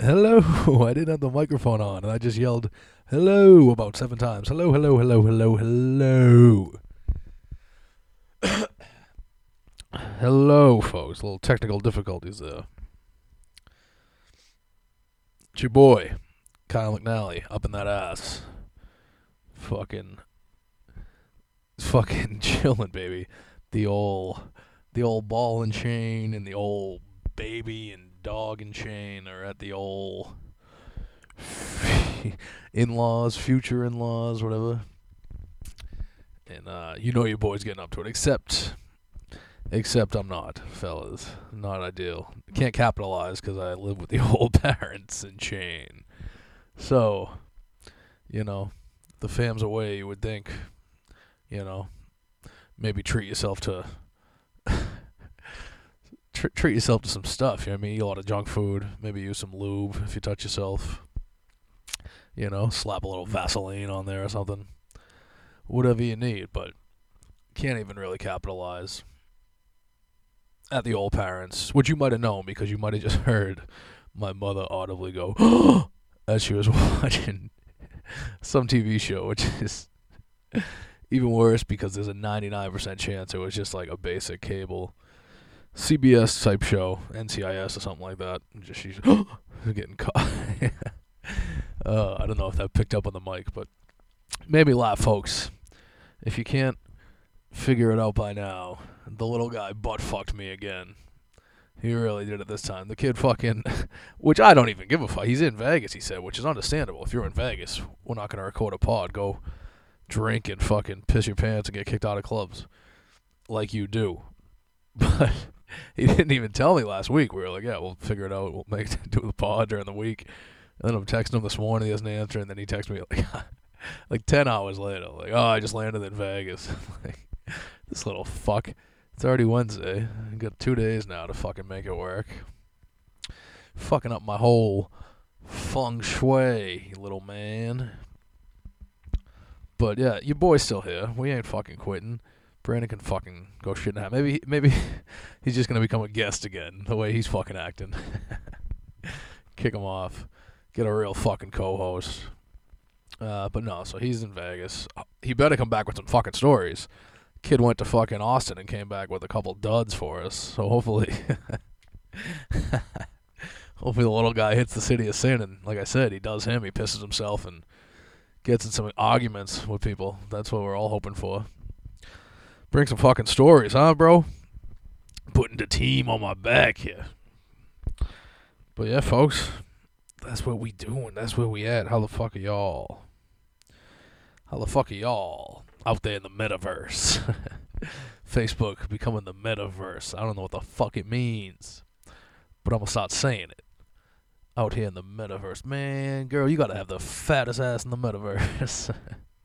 hello. I didn't have the microphone on, and I just yelled hello about seven times. Hello, hello, hello, hello, hello. hello, folks. A little technical difficulties there. It's your boy, Kyle McNally, up in that ass. Fucking, fucking chilling, baby. The old, the old ball and chain, and the old baby and dog and chain are at the old in-laws, future in-laws, whatever. And uh, you know your boy's getting up to it, except, except I'm not, fellas. Not ideal. Can't capitalize because I live with the old parents and chain. So, you know, the fam's away. You would think, you know, maybe treat yourself to tr- treat yourself to some stuff. You know what I mean? Eat a lot of junk food. Maybe use some lube if you touch yourself. You know, slap a little Vaseline on there or something. Whatever you need, but can't even really capitalize at the old parents, which you might have known because you might have just heard my mother audibly go as she was watching some TV show, which is even worse because there's a 99% chance it was just like a basic cable CBS type show, NCIS or something like that. Just she's getting caught. uh, I don't know if that picked up on the mic, but made me laugh, folks. If you can't figure it out by now, the little guy butt fucked me again. He really did it this time. The kid fucking, which I don't even give a fuck. He's in Vegas, he said, which is understandable. If you're in Vegas, we're not gonna record a pod. Go drink and fucking piss your pants and get kicked out of clubs, like you do. But he didn't even tell me last week. We were like, yeah, we'll figure it out. We'll make do the pod during the week. And then I'm texting him this morning. He doesn't answer. And then he texts me like, like ten hours later, like, oh, I just landed in Vegas. like, this little fuck. It's already Wednesday. I've got two days now to fucking make it work. Fucking up my whole feng shui, little man. But yeah, your boy's still here. We ain't fucking quitting. Brandon can fucking go shit that. Maybe maybe he's just gonna become a guest again. The way he's fucking acting. Kick him off. Get a real fucking co-host. Uh, but no, so he's in Vegas. He better come back with some fucking stories. Kid went to fucking Austin and came back with a couple duds for us. So hopefully, hopefully the little guy hits the city of sin. And like I said, he does him. He pisses himself and gets in some arguments with people. That's what we're all hoping for. Bring some fucking stories, huh, bro? Putting the team on my back here. But yeah, folks, that's what we doing. That's where we at. How the fuck are y'all? How the fuck are y'all out there in the metaverse? Facebook becoming the metaverse. I don't know what the fuck it means, but I'm gonna start saying it. Out here in the metaverse, man, girl, you gotta have the fattest ass in the metaverse.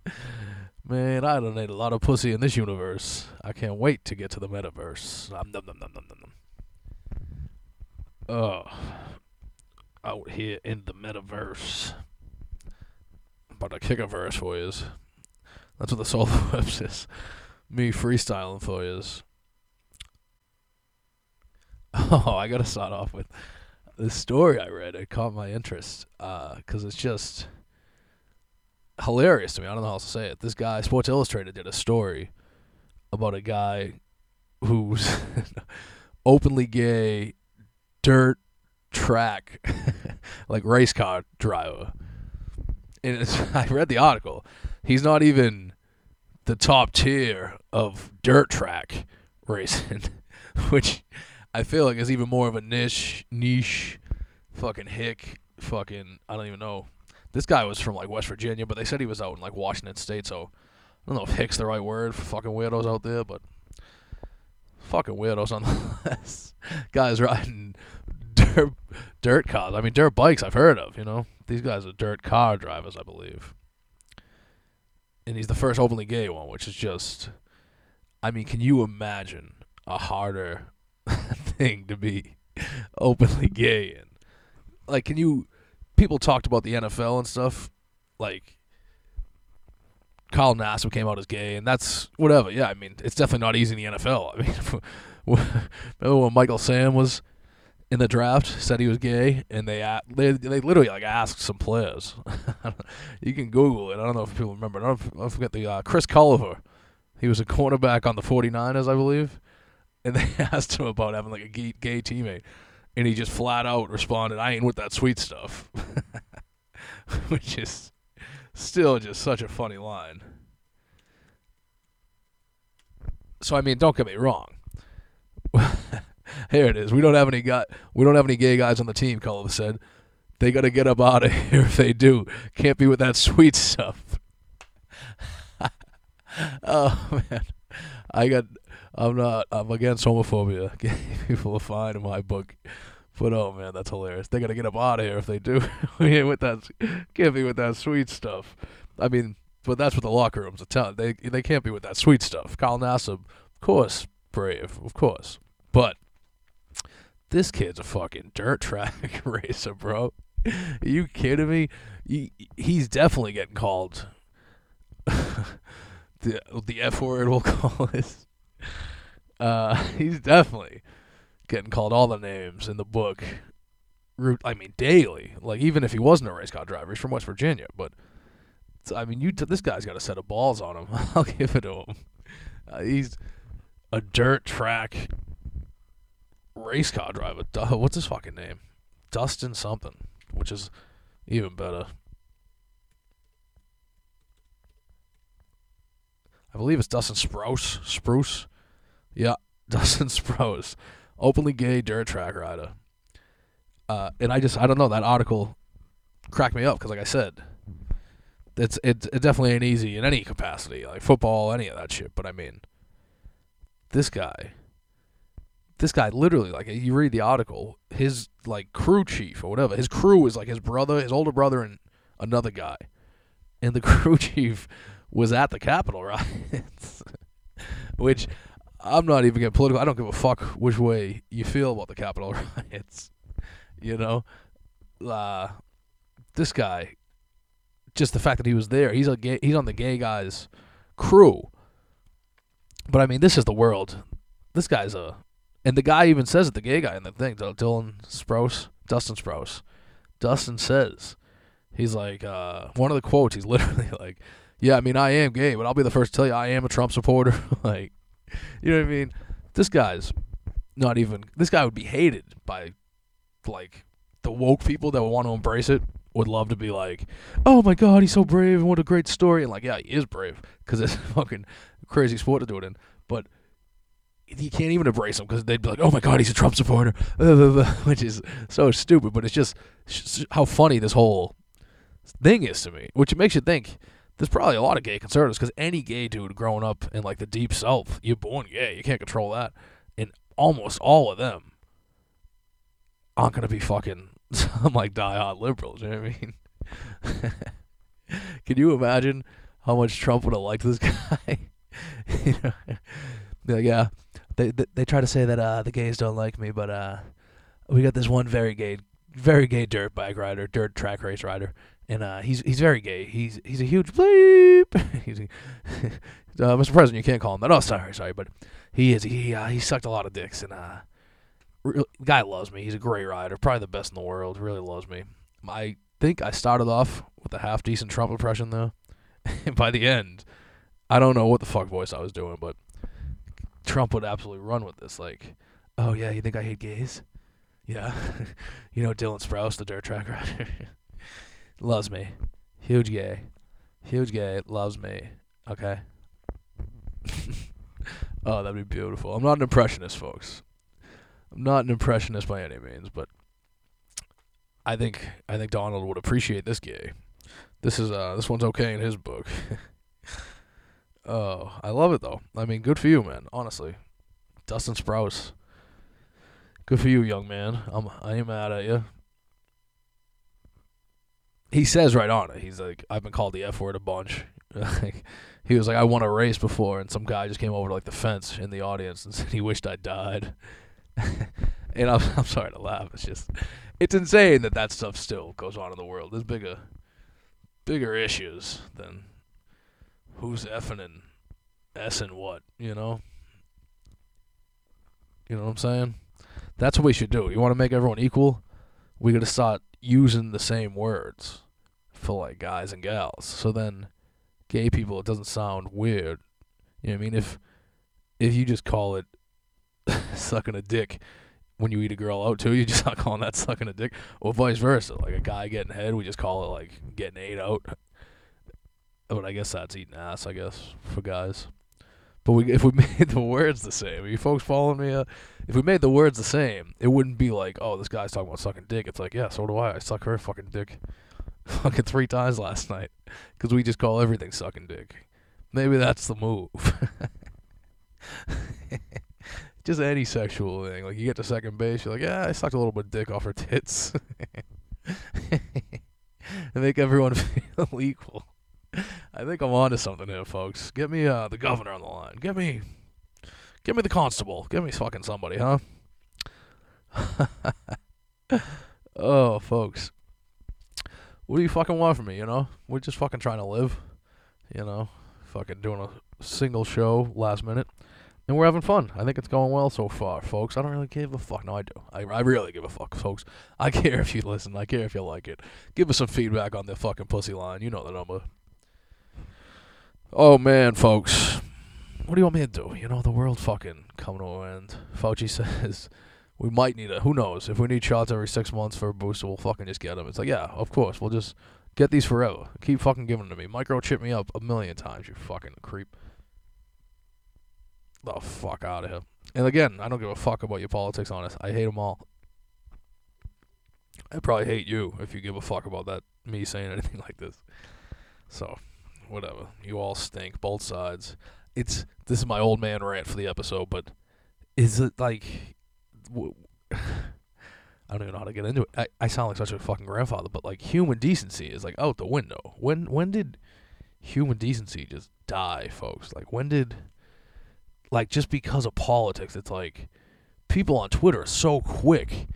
Man, I donate a lot of pussy in this universe. I can't wait to get to the metaverse. Nom, nom, nom, nom, nom, nom. Oh, out here in the metaverse. About to kick a verse for you. That's what the solo webs is. Me freestyling for you. Oh, I gotta start off with this story I read. It caught my interest uh, because it's just hilarious to me. I don't know how else to say it. This guy, Sports Illustrated, did a story about a guy who's openly gay, dirt track, like race car driver. And I read the article. He's not even the top tier of dirt track racing, which I feel like is even more of a niche, niche, fucking hick, fucking I don't even know this guy was from like West Virginia, but they said he was out in like Washington State. So I don't know if "hick's" the right word for fucking weirdos out there, but fucking weirdos nonetheless. Guys riding dirt dirt cars. I mean, dirt bikes. I've heard of. You know, these guys are dirt car drivers, I believe. And he's the first openly gay one, which is just. I mean, can you imagine a harder thing to be openly gay in? Like, can you? People talked about the NFL and stuff, like Kyle Nassib came out as gay, and that's whatever. Yeah, I mean, it's definitely not easy in the NFL. I mean, remember when Michael Sam was in the draft said he was gay, and they they they literally like asked some players. you can Google it. I don't know if people remember. I don't, I forget the uh, Chris Culliver. He was a cornerback on the 49ers, I believe, and they asked him about having like a gay, gay teammate, and he just flat out responded, "I ain't with that sweet stuff," which is still just such a funny line. So I mean, don't get me wrong. Here it is. We don't have any guy. We don't have any gay guys on the team. Culliver said. They got to get up out of here if they do. Can't be with that sweet stuff. oh man, I got. I'm not. I'm against homophobia. People are fine in my book. But oh man, that's hilarious. They got to get up out of here if they do. we ain't with that. Can't be with that sweet stuff. I mean, but that's what the locker rooms are telling. They they can't be with that sweet stuff. Kyle Nassib, of course, brave, of course. But this kid's a fucking dirt track racer, bro. Are you kidding me? He, he's definitely getting called the the F word. We'll call this. Uh, he's definitely getting called all the names in the book. I mean, daily. Like even if he wasn't a race car driver, he's from West Virginia. But I mean, you t- this guy's got a set of balls on him. I'll give it to him. Uh, he's a dirt track race car driver. Duh, what's his fucking name? Dustin something, which is even better. I believe it's Dustin Sprouse. Spruce. Yeah, Dustin Sprouse. Openly gay dirt track rider. Uh, and I just, I don't know, that article cracked me up because, like I said, it's it, it definitely ain't easy in any capacity, like football, any of that shit. But I mean, this guy, this guy literally, like you read the article, his like crew chief or whatever, his crew is like his brother, his older brother, and another guy, and the crew chief was at the Capitol riots, which I'm not even getting political. I don't give a fuck which way you feel about the Capitol riots. You know, uh, this guy, just the fact that he was there, he's a gay, he's on the gay guys crew. But I mean, this is the world. This guy's a, and the guy even says it. The gay guy in the thing, Dylan Sprouse, Dustin Sprouse, Dustin says, he's like, uh, one of the quotes. He's literally like, "Yeah, I mean, I am gay, but I'll be the first to tell you, I am a Trump supporter." like, you know what I mean? This guy's not even. This guy would be hated by, like, the woke people that would want to embrace it. Would love to be like, "Oh my God, he's so brave and what a great story!" And like, yeah, he is brave because it's a fucking crazy sport to do it in. But you can't even embrace him because they'd be like, "Oh my God, he's a Trump supporter," which is so stupid. But it's just how funny this whole thing is to me, which makes you think there's probably a lot of gay conservatives because any gay dude growing up in like the deep south, you're born gay. You can't control that. And almost all of them aren't gonna be fucking some like diehard liberals. You know what I mean? Can you imagine how much Trump would have liked this guy? you know, like, yeah, they, they they try to say that uh, the gays don't like me, but uh, we got this one very gay, very gay dirt bike rider, dirt track race rider, and uh, he's he's very gay. He's he's a huge bleep. he's, uh, Mr. President, you can't call him that. Oh, sorry, sorry, but he is. He uh, he sucked a lot of dicks, and uh, guy loves me. He's a great rider, probably the best in the world. Really loves me. I think I started off with a half decent Trump impression though, and by the end, I don't know what the fuck voice I was doing, but Trump would absolutely run with this. Like, oh yeah, you think I hate gays? Yeah, you know Dylan Sprouse, the dirt track rider. Loves me. Huge gay. Huge gay. Loves me. Okay. oh, that'd be beautiful. I'm not an impressionist, folks. I'm not an impressionist by any means, but I think I think Donald would appreciate this gay. This is uh this one's okay in his book. oh, I love it though. I mean, good for you, man. Honestly, Dustin Sprouse. Good for you, young man. I'm I ain't mad at you he says right on it. He's like, I've been called the F word a bunch. he was like, I won a race before, and some guy just came over to like the fence in the audience and said he wished I died. and I'm, I'm sorry to laugh. It's just, it's insane that that stuff still goes on in the world. There's bigger, bigger issues than who's effing and s and what. You know. You know what I'm saying? That's what we should do. You want to make everyone equal? We got to start using the same words for like guys and gals. So then, gay people, it doesn't sound weird. You know what I mean? If if you just call it sucking a dick when you eat a girl out too, you just not calling that sucking a dick, or vice versa. Like a guy getting head, we just call it like getting ate out. But I guess that's eating ass. I guess for guys. But we, if we made the words the same, are you folks following me? Uh, if we made the words the same, it wouldn't be like, oh, this guy's talking about sucking dick. It's like, yeah, so do I. I suck her fucking dick, fucking three times last night, because we just call everything sucking dick. Maybe that's the move. just any sexual thing. Like you get to second base, you're like, yeah, I sucked a little bit of dick off her tits, and make everyone feel equal. I think I'm onto something here, folks. Get me uh, the governor on the line. Get me, get me the constable. Get me fucking somebody, huh? oh, folks, what do you fucking want from me? You know, we're just fucking trying to live. You know, fucking doing a single show last minute, and we're having fun. I think it's going well so far, folks. I don't really give a fuck. No, I do. I, I really give a fuck, folks. I care if you listen. I care if you like it. Give us some feedback on the fucking pussy line. You know the number. Oh man, folks. What do you want me to do? You know, the world fucking coming to an end. Fauci says we might need a. Who knows? If we need shots every six months for a booster, we'll fucking just get them. It's like, yeah, of course. We'll just get these forever. Keep fucking giving them to me. Microchip me up a million times, you fucking creep. The fuck out of here. And again, I don't give a fuck about your politics on this. I hate them all. I probably hate you if you give a fuck about that me saying anything like this. So, whatever. You all stink, both sides. It's this is my old man rant for the episode, but is it like w- I don't even know how to get into it. I, I sound like such a fucking grandfather, but like human decency is like out the window. When when did human decency just die, folks? Like when did like just because of politics, it's like people on Twitter are so quick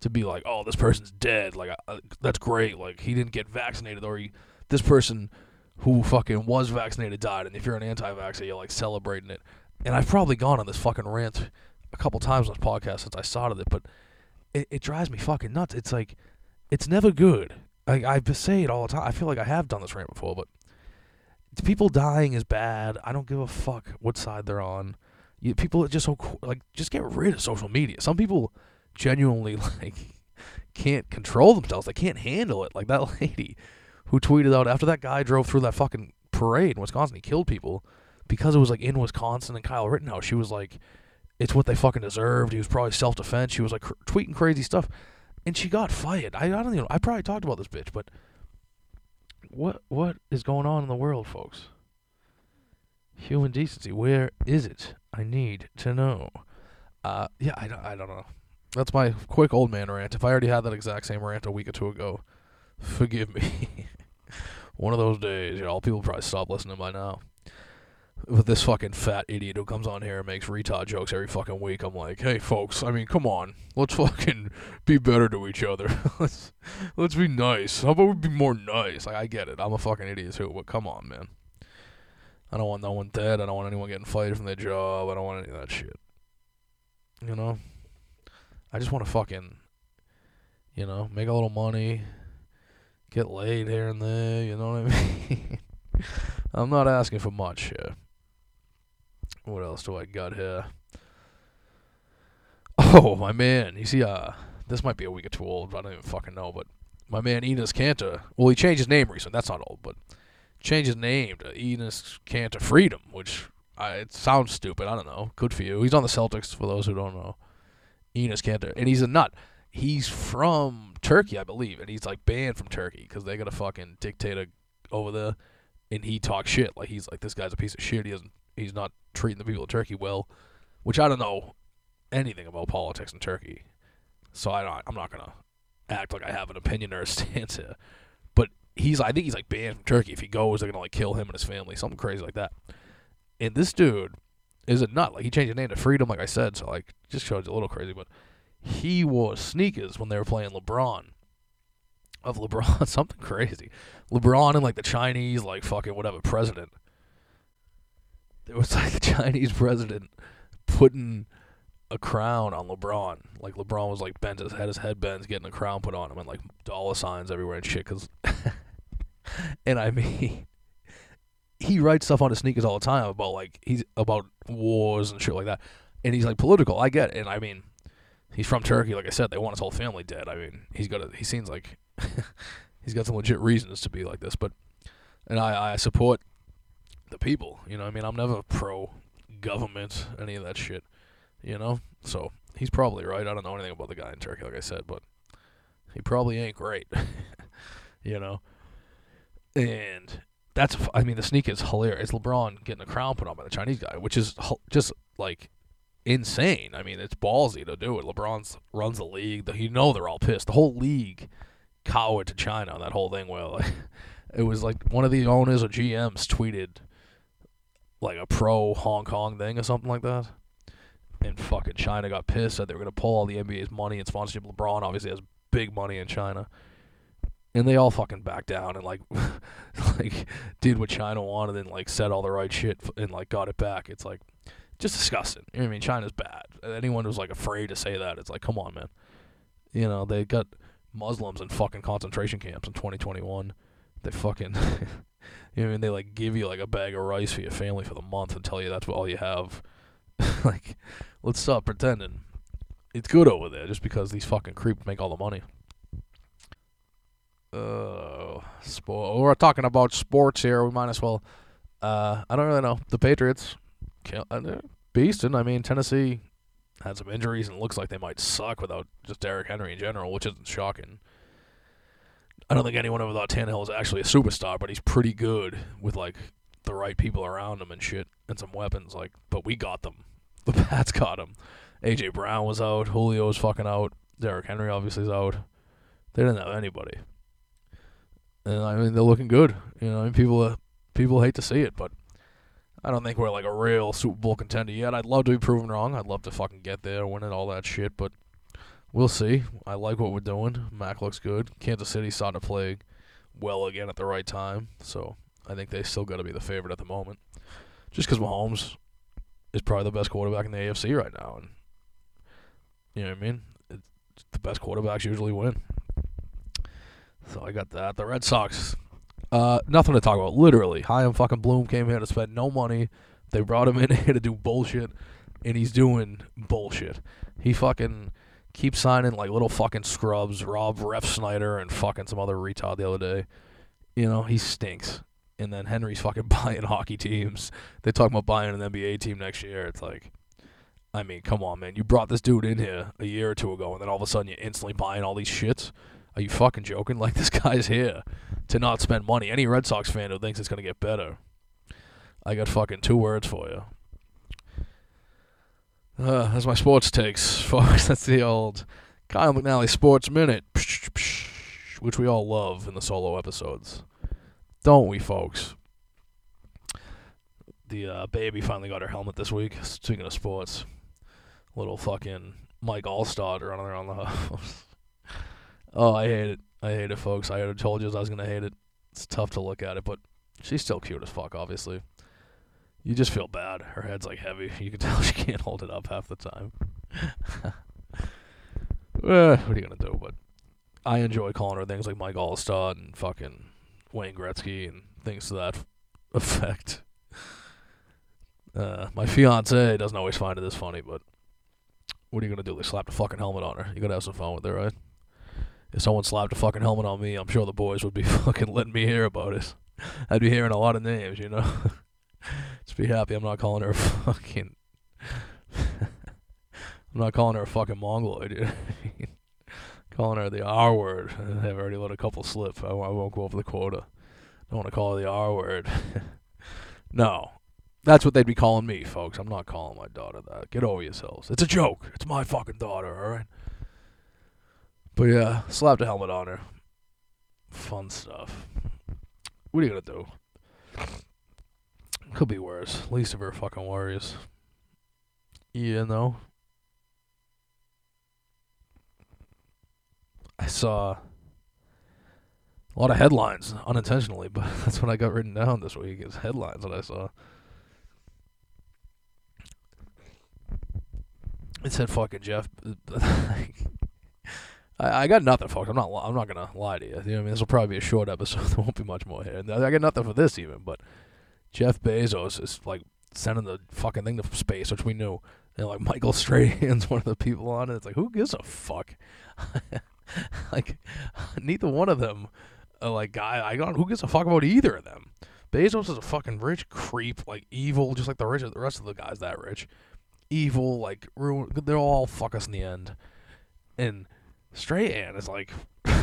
to be like, "Oh, this person's dead." Like that's great. Like he didn't get vaccinated, or he this person who fucking was vaccinated died. And if you're an anti-vaxxer, you're like celebrating it. And I've probably gone on this fucking rant a couple times on this podcast since I started it, but it, it drives me fucking nuts. It's like it's never good. I I say it all the time. I feel like I have done this rant before, but people dying is bad. I don't give a fuck what side they're on. You, people are just so like just get rid of social media. Some people genuinely like can't control themselves. They can't handle it. Like that lady who tweeted out after that guy drove through that fucking parade in Wisconsin, he killed people because it was like in Wisconsin and Kyle Rittenhouse. She was like, it's what they fucking deserved. He was probably self defense. She was like cr- tweeting crazy stuff, and she got fired. I, I don't even. I probably talked about this bitch, but what what is going on in the world, folks? Human decency, where is it? I need to know. Uh, yeah, I don't, I don't know. That's my quick old man rant. If I already had that exact same rant a week or two ago, forgive me. One of those days, y'all. People probably stop listening by now. With this fucking fat idiot who comes on here and makes retard jokes every fucking week, I'm like, hey, folks. I mean, come on. Let's fucking be better to each other. let's let's be nice. How about we be more nice? Like, I get it. I'm a fucking idiot too, but come on, man. I don't want no one dead. I don't want anyone getting fired from their job. I don't want any of that shit. You know? I just want to fucking, you know, make a little money, get laid here and there. You know what I mean? I'm not asking for much here. What else do I got here? Oh, my man. You see, uh, this might be a week or two old. but I don't even fucking know. But my man Enes Kanter. Well, he changed his name recently. That's not old, but changed his name to Enes Kanter Freedom, which I, it sounds stupid. I don't know. Good for you. He's on the Celtics. For those who don't know, Enes Kanter, and he's a nut. He's from Turkey, I believe, and he's like banned from Turkey because they got a fucking dictator over there, and he talks shit. Like he's like this guy's a piece of shit. He doesn't. He's not treating the people of Turkey well, which I don't know anything about politics in Turkey, so I don't. I'm not gonna act like I have an opinion or a stance here. But he's. I think he's like banned from Turkey. If he goes, they're gonna like kill him and his family, something crazy like that. And this dude is a nut. Like he changed his name to Freedom, like I said. So like, just shows a little crazy, but he wore sneakers when they were playing LeBron. Of LeBron, something crazy. LeBron and like the Chinese, like fucking whatever president. There was like the Chinese president putting a crown on LeBron. Like LeBron was like bent his head, his head bends, getting a crown put on him, and like dollar signs everywhere and shit. Cause, and I mean, he writes stuff on his sneakers all the time about like he's about wars and shit like that, and he's like political. I get it, and I mean, he's from Turkey. Like I said, they want his whole family dead. I mean, he's got a, he seems like he's got some legit reasons to be like this, but and I I support the people. You know, I mean, I'm never pro government, any of that shit. You know, so he's probably right. I don't know anything about the guy in Turkey, like I said, but he probably ain't great. you know, and that's I mean the sneak is hilarious. It's LeBron getting a crown put on by the Chinese guy, which is just like insane. I mean, it's ballsy to do it. LeBron runs the league. You know they're all pissed. The whole league cowered to China on that whole thing. Well. it was like one of the owners or GMs tweeted like a pro Hong Kong thing or something like that. And fucking China got pissed. Said they were gonna pull all the NBA's money and sponsorship. LeBron obviously has big money in China, and they all fucking backed down and like, like did what China wanted and like said all the right shit and like got it back. It's like just disgusting. You know I mean? China's bad. Anyone who's like afraid to say that, it's like, come on, man. You know they got Muslims in fucking concentration camps in 2021. They fucking You know, I mean, they like give you like a bag of rice for your family for the month and tell you that's all you have. like, let's stop pretending. It's good over there just because these fucking creeps make all the money. Uh. We're talking about sports here. We might as well. Uh, I don't really know. The Patriots, uh, beasting. I mean, Tennessee had some injuries and looks like they might suck without just Derrick Henry in general, which isn't shocking. I don't think anyone ever thought Tannehill was actually a superstar, but he's pretty good with like the right people around him and shit and some weapons. Like, but we got them. The Pats got him. AJ Brown was out. Julio was fucking out. Derrick Henry obviously is out. They didn't have anybody. And I mean, they're looking good. You know, I mean, people uh, people hate to see it, but I don't think we're like a real Super Bowl contender yet. I'd love to be proven wrong. I'd love to fucking get there, win it, all that shit. But we'll see. I like what we're doing. Mac looks good. Kansas City starting to play well again at the right time. So I think they still got to be the favorite at the moment. Just because Mahomes is probably the best quarterback in the AFC right now. And you know what I mean? It's, the best quarterbacks usually win. So I got that. The Red Sox, uh, nothing to talk about. Literally, Chaim fucking Bloom came here to spend no money. They brought him in here to do bullshit, and he's doing bullshit. He fucking keep signing like little fucking scrubs, Rob Refsnyder and fucking some other retard the other day. You know, he stinks. And then Henry's fucking buying hockey teams. They talk about buying an NBA team next year. It's like, I mean, come on, man. You brought this dude in here a year or two ago, and then all of a sudden you're instantly buying all these shits. Are you fucking joking? Like this guy's here to not spend money. Any Red Sox fan who thinks it's gonna get better, I got fucking two words for you. Uh, that's my sports takes, folks. That's the old Kyle McNally Sports Minute, which we all love in the solo episodes. Don't we, folks? The uh, baby finally got her helmet this week. Speaking of sports, little fucking Mike Alstott running around the house. oh, I hate it. I hate it, folks. I told you I was going to hate it. It's tough to look at it, but she's still cute as fuck, obviously you just feel bad. Her head's like heavy. You can tell she can't hold it up half the time. eh, what are you gonna do? But I enjoy calling her things like Mike Alstott and fucking Wayne Gretzky and things to that effect. Uh, my fiance doesn't always find it this funny, but what are you gonna do? They slapped a fucking helmet on her. You gotta have some fun with it, right? If someone slapped a fucking helmet on me, I'm sure the boys would be fucking letting me hear about it. I'd be hearing a lot of names, you know. Just be happy I'm not calling her a fucking. I'm not calling her a fucking mongoloid, dude. calling her the R word. I've already let a couple slip. I, I won't go over the quota. Don't want to call her the R word. no. That's what they'd be calling me, folks. I'm not calling my daughter that. Get over yourselves. It's a joke. It's my fucking daughter, alright? But yeah, slapped a helmet on her. Fun stuff. What are you gonna do? Could be worse. Least of her fucking worries. You know? I saw a lot of headlines unintentionally, but that's what I got written down this week is headlines that I saw. It said fucking Jeff. I, I got nothing, folks. I'm not. I'm not gonna lie to you. You know I mean? This will probably be a short episode. There won't be much more here. I got nothing for this even. But Jeff Bezos is like sending the fucking thing to space, which we knew. And like Michael Strahan's one of the people on it. It's like who gives a fuck? like neither one of them. Uh, like guy, I don't. Who gives a fuck about either of them? Bezos is a fucking rich creep, like evil, just like the rich, the rest of the guys that rich, evil, like ruin. They'll all fuck us in the end. And Strahan is like,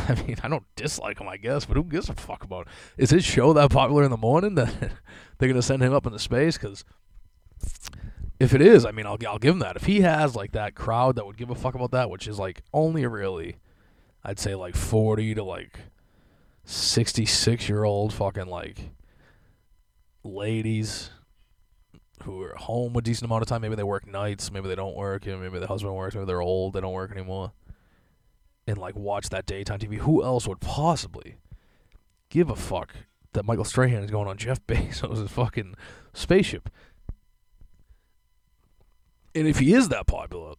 I mean, I don't dislike him, I guess, but who gives a fuck about? It? Is his show that popular in the morning that they're gonna send him up into space? Because if it is, I mean, I'll I'll give him that. If he has like that crowd that would give a fuck about that, which is like only really, I'd say like forty to like sixty six year old fucking like ladies who are home a decent amount of time. Maybe they work nights, maybe they don't work, you know, maybe the husband works, maybe they're old, they don't work anymore. And like watch that daytime TV. Who else would possibly give a fuck that Michael Strahan is going on Jeff Bezos' fucking spaceship? And if he is that popular,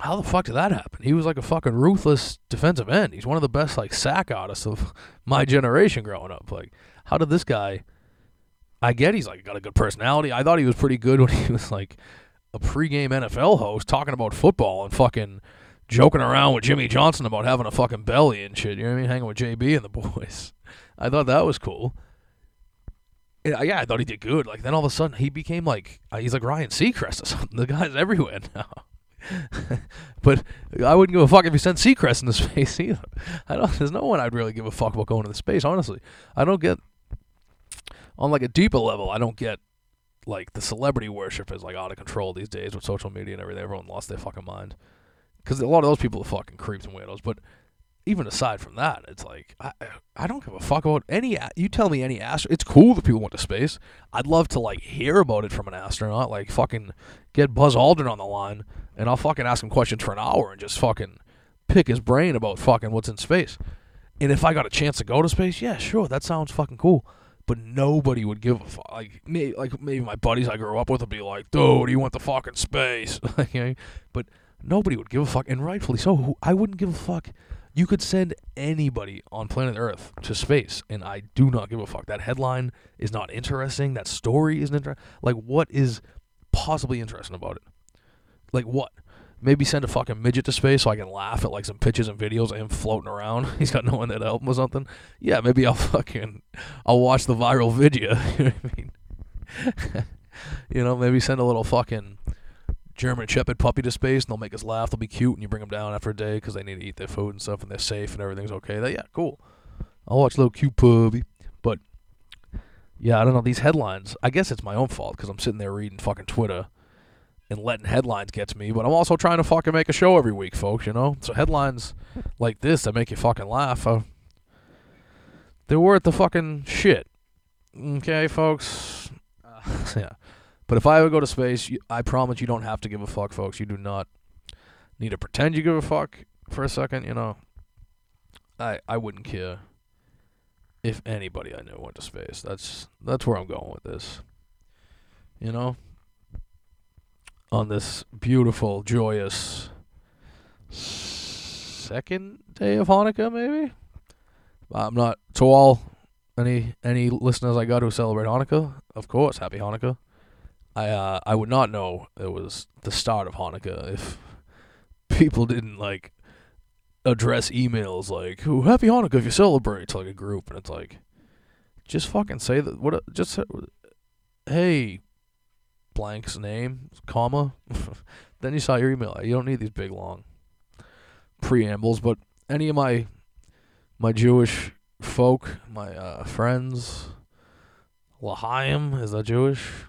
how the fuck did that happen? He was like a fucking ruthless defensive end. He's one of the best like sack artists of my generation growing up. Like, how did this guy? I get he's like got a good personality. I thought he was pretty good when he was like a pregame NFL host talking about football and fucking joking around with Jimmy Johnson about having a fucking belly and shit. You know what I mean? Hanging with JB and the boys. I thought that was cool. Yeah, I thought he did good. Like then all of a sudden he became like uh, he's like Ryan Seacrest or something. The guy's everywhere now. but I wouldn't give a fuck if he sent Seacrest into space either. I don't. There's no one I'd really give a fuck about going into space. Honestly, I don't get on like a deeper level. I don't get like the celebrity worship is like out of control these days with social media and everything. Everyone lost their fucking mind because a lot of those people are fucking creeps and weirdos. But even aside from that, it's like I I don't give a fuck about any. You tell me any astro. It's cool that people went to space. I'd love to like hear about it from an astronaut. Like fucking get Buzz Aldrin on the line, and I'll fucking ask him questions for an hour and just fucking pick his brain about fucking what's in space. And if I got a chance to go to space, yeah, sure, that sounds fucking cool. But nobody would give a fuck. Like, may, like maybe my buddies I grew up with would be like, "Dude, you went to fucking space." Know, but nobody would give a fuck, and rightfully so. I wouldn't give a fuck. You could send anybody on planet Earth to space, and I do not give a fuck. That headline is not interesting. That story isn't interesting. Like, what is possibly interesting about it? Like, what? Maybe send a fucking midget to space so I can laugh at like some pictures and videos of him floating around. He's got no one to help him or something. Yeah, maybe I'll fucking I'll watch the viral video. you know what I mean? you know, maybe send a little fucking German Shepherd puppy to space and they'll make us laugh. They'll be cute and you bring them down after a day because they need to eat their food and stuff and they're safe and everything's okay. That yeah, cool. I'll watch little cute puppy. But yeah, I don't know these headlines. I guess it's my own fault because I'm sitting there reading fucking Twitter and letting headlines get to me. But I'm also trying to fucking make a show every week, folks. You know, so headlines like this that make you fucking laugh, uh, they're worth the fucking shit. Okay, folks. Uh, yeah. But if I ever go to space, you, I promise you don't have to give a fuck, folks. You do not need to pretend you give a fuck for a second. You know, I I wouldn't care if anybody I knew went to space. That's that's where I'm going with this. You know, on this beautiful, joyous second day of Hanukkah, maybe. I'm not to all any any listeners I got who celebrate Hanukkah. Of course, happy Hanukkah. I uh, I would not know it was the start of Hanukkah if people didn't like address emails like "Oh, Happy Hanukkah" if you celebrate to like a group, and it's like, just fucking say that. What? Just hey, blank's name, comma. then you saw your email. You don't need these big long preambles, but any of my my Jewish folk, my uh, friends, L'chaim is that Jewish?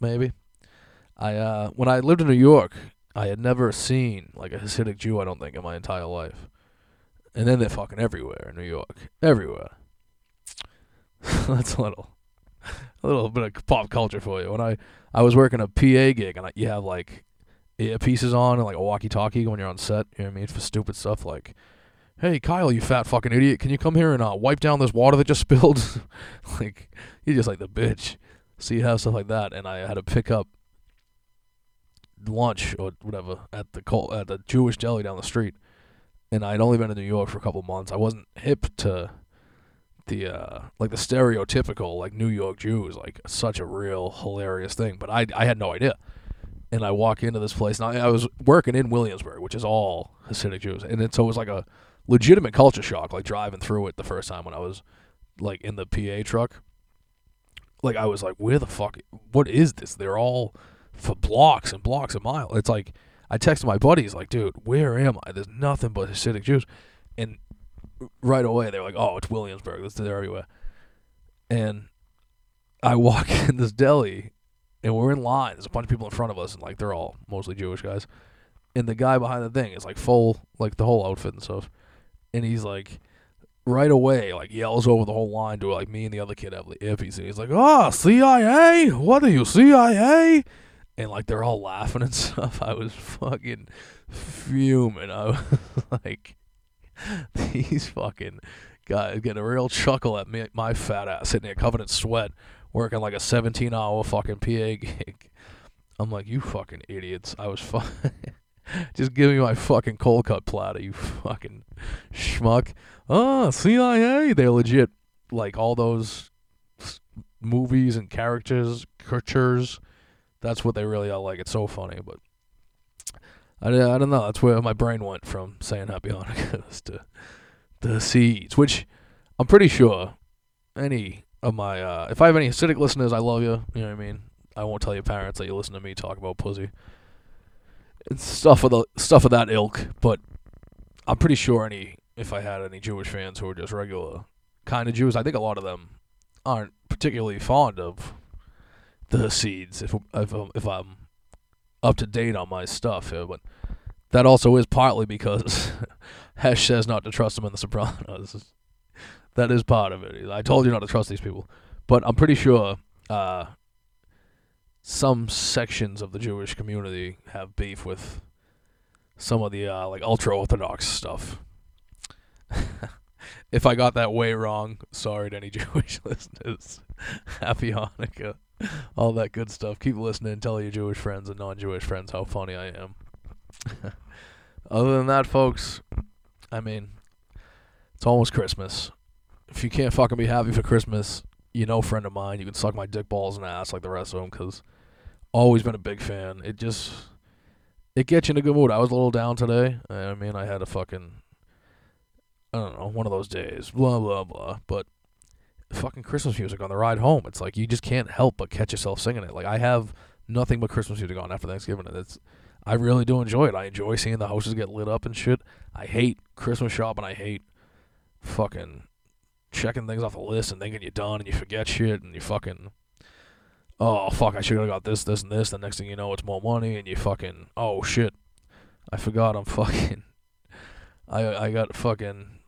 Maybe. I uh, when I lived in New York, I had never seen like a Hasidic Jew. I don't think in my entire life, and then they're fucking everywhere in New York, everywhere. That's a little, a little bit of pop culture for you. When I I was working a PA gig, and I, you have like earpieces on and like a walkie-talkie when you're on set. You know what I mean for stupid stuff like. Hey Kyle, you fat fucking idiot! Can you come here and uh, wipe down this water that just spilled? like you're just like the bitch. So you have stuff like that, and I had to pick up lunch or whatever at the col- at the Jewish deli down the street, and I'd only been in New York for a couple months. I wasn't hip to the uh like the stereotypical like New York Jews, like such a real hilarious thing. But I I had no idea. And I walk into this place, and I, I was working in Williamsburg, which is all Hasidic Jews, and then so it was like a legitimate culture shock, like driving through it the first time when I was like in the PA truck. Like I was like, where the fuck? What is this? They're all for blocks and blocks a mile. It's like I texted my buddies, like, dude, where am I? There's nothing but Hasidic Jews, and right away they're like, oh, it's Williamsburg. That's they're everywhere. And I walk in this deli, and we're in line. There's a bunch of people in front of us, and like they're all mostly Jewish guys. And the guy behind the thing is like full, like the whole outfit and stuff. And he's like, right away, like yells over the whole line to like me and the other kid have the earpiece, and he's like, ah, "Oh, CIA? What are you, CIA?" And like they're all laughing and stuff. I was fucking fuming. I was like, these fucking guys getting a real chuckle at me, my fat ass sitting there covered in sweat, working like a 17 hour fucking PA gig. I'm like, you fucking idiots. I was fu- just give me my fucking cold cut platter, you fucking schmuck. Oh, CIA. They're legit like all those movies and characters, creatures. That's what they really are like. It's so funny, but I, I don't know. That's where my brain went from saying Happy Hanukkah to the seeds, which I'm pretty sure any of my uh, if I have any Hasidic listeners, I love you. You know what I mean. I won't tell your parents that you listen to me talk about pussy. Stuff of the stuff of that ilk, but I'm pretty sure any if I had any Jewish fans who are just regular kind of Jews, I think a lot of them aren't particularly fond of the Hasids. If if if I'm up to date on my stuff here, but that also is partly because Hesh says not to trust him in The Sopranos. That is part of it. I told you not to trust these people, but I'm pretty sure uh, some sections of the Jewish community have beef with some of the uh, like ultra orthodox stuff. if I got that way wrong, sorry to any Jewish listeners. Happy Hanukkah. All that good stuff. Keep listening. Tell your Jewish friends and non-Jewish friends how funny I am. Other than that, folks, I mean, it's almost Christmas. If you can't fucking be happy for Christmas, you know, friend of mine, you can suck my dick balls and ass like the rest of them, cause always been a big fan. It just it gets you in a good mood. I was a little down today. I mean, I had a fucking I don't know, one of those days. Blah blah blah. But fucking Christmas music on the ride home. It's like you just can't help but catch yourself singing it. Like I have nothing but Christmas music on after Thanksgiving. And it's I really do enjoy it. I enjoy seeing the houses get lit up and shit. I hate Christmas shopping. I hate fucking checking things off the list and thinking you're done and you forget shit and you fucking oh fuck I should have got this this and this. The next thing you know it's more money and you fucking oh shit I forgot I'm fucking I I got fucking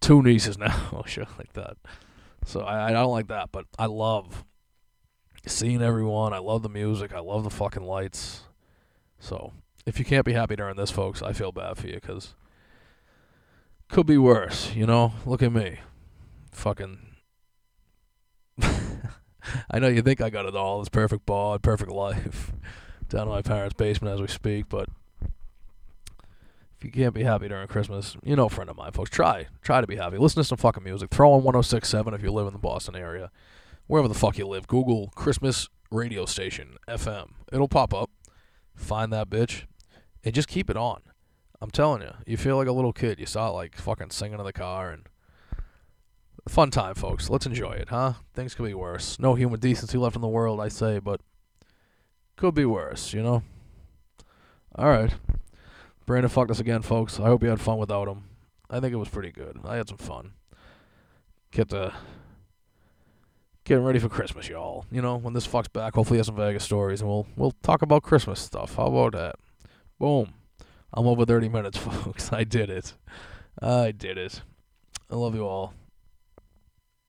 two nieces now or oh, shit like that. So I I don't like that, but I love seeing everyone. I love the music. I love the fucking lights. So if you can't be happy during this, folks, I feel bad for you because could be worse. You know, look at me, fucking. I know you think I got it all. This perfect bod, perfect life, down in my parents' basement as we speak. But if you can't be happy during Christmas, you know, friend of mine, folks, try try to be happy. Listen to some fucking music. Throw on 106.7 if you live in the Boston area, wherever the fuck you live. Google Christmas radio station FM. It'll pop up. Find that bitch, and just keep it on. I'm telling you, you feel like a little kid. You start like fucking singing in the car and fun time, folks. Let's enjoy it, huh? Things could be worse. No human decency left in the world, I say, but could be worse, you know. All right, Brandon fucked us again, folks. I hope you had fun without him. I think it was pretty good. I had some fun. Get the getting ready for Christmas, y'all. You know, when this fucks back, hopefully he has some Vegas stories, and we'll we'll talk about Christmas stuff. How about that? Boom. I'm over 30 minutes, folks. I did it. I did it. I love you all.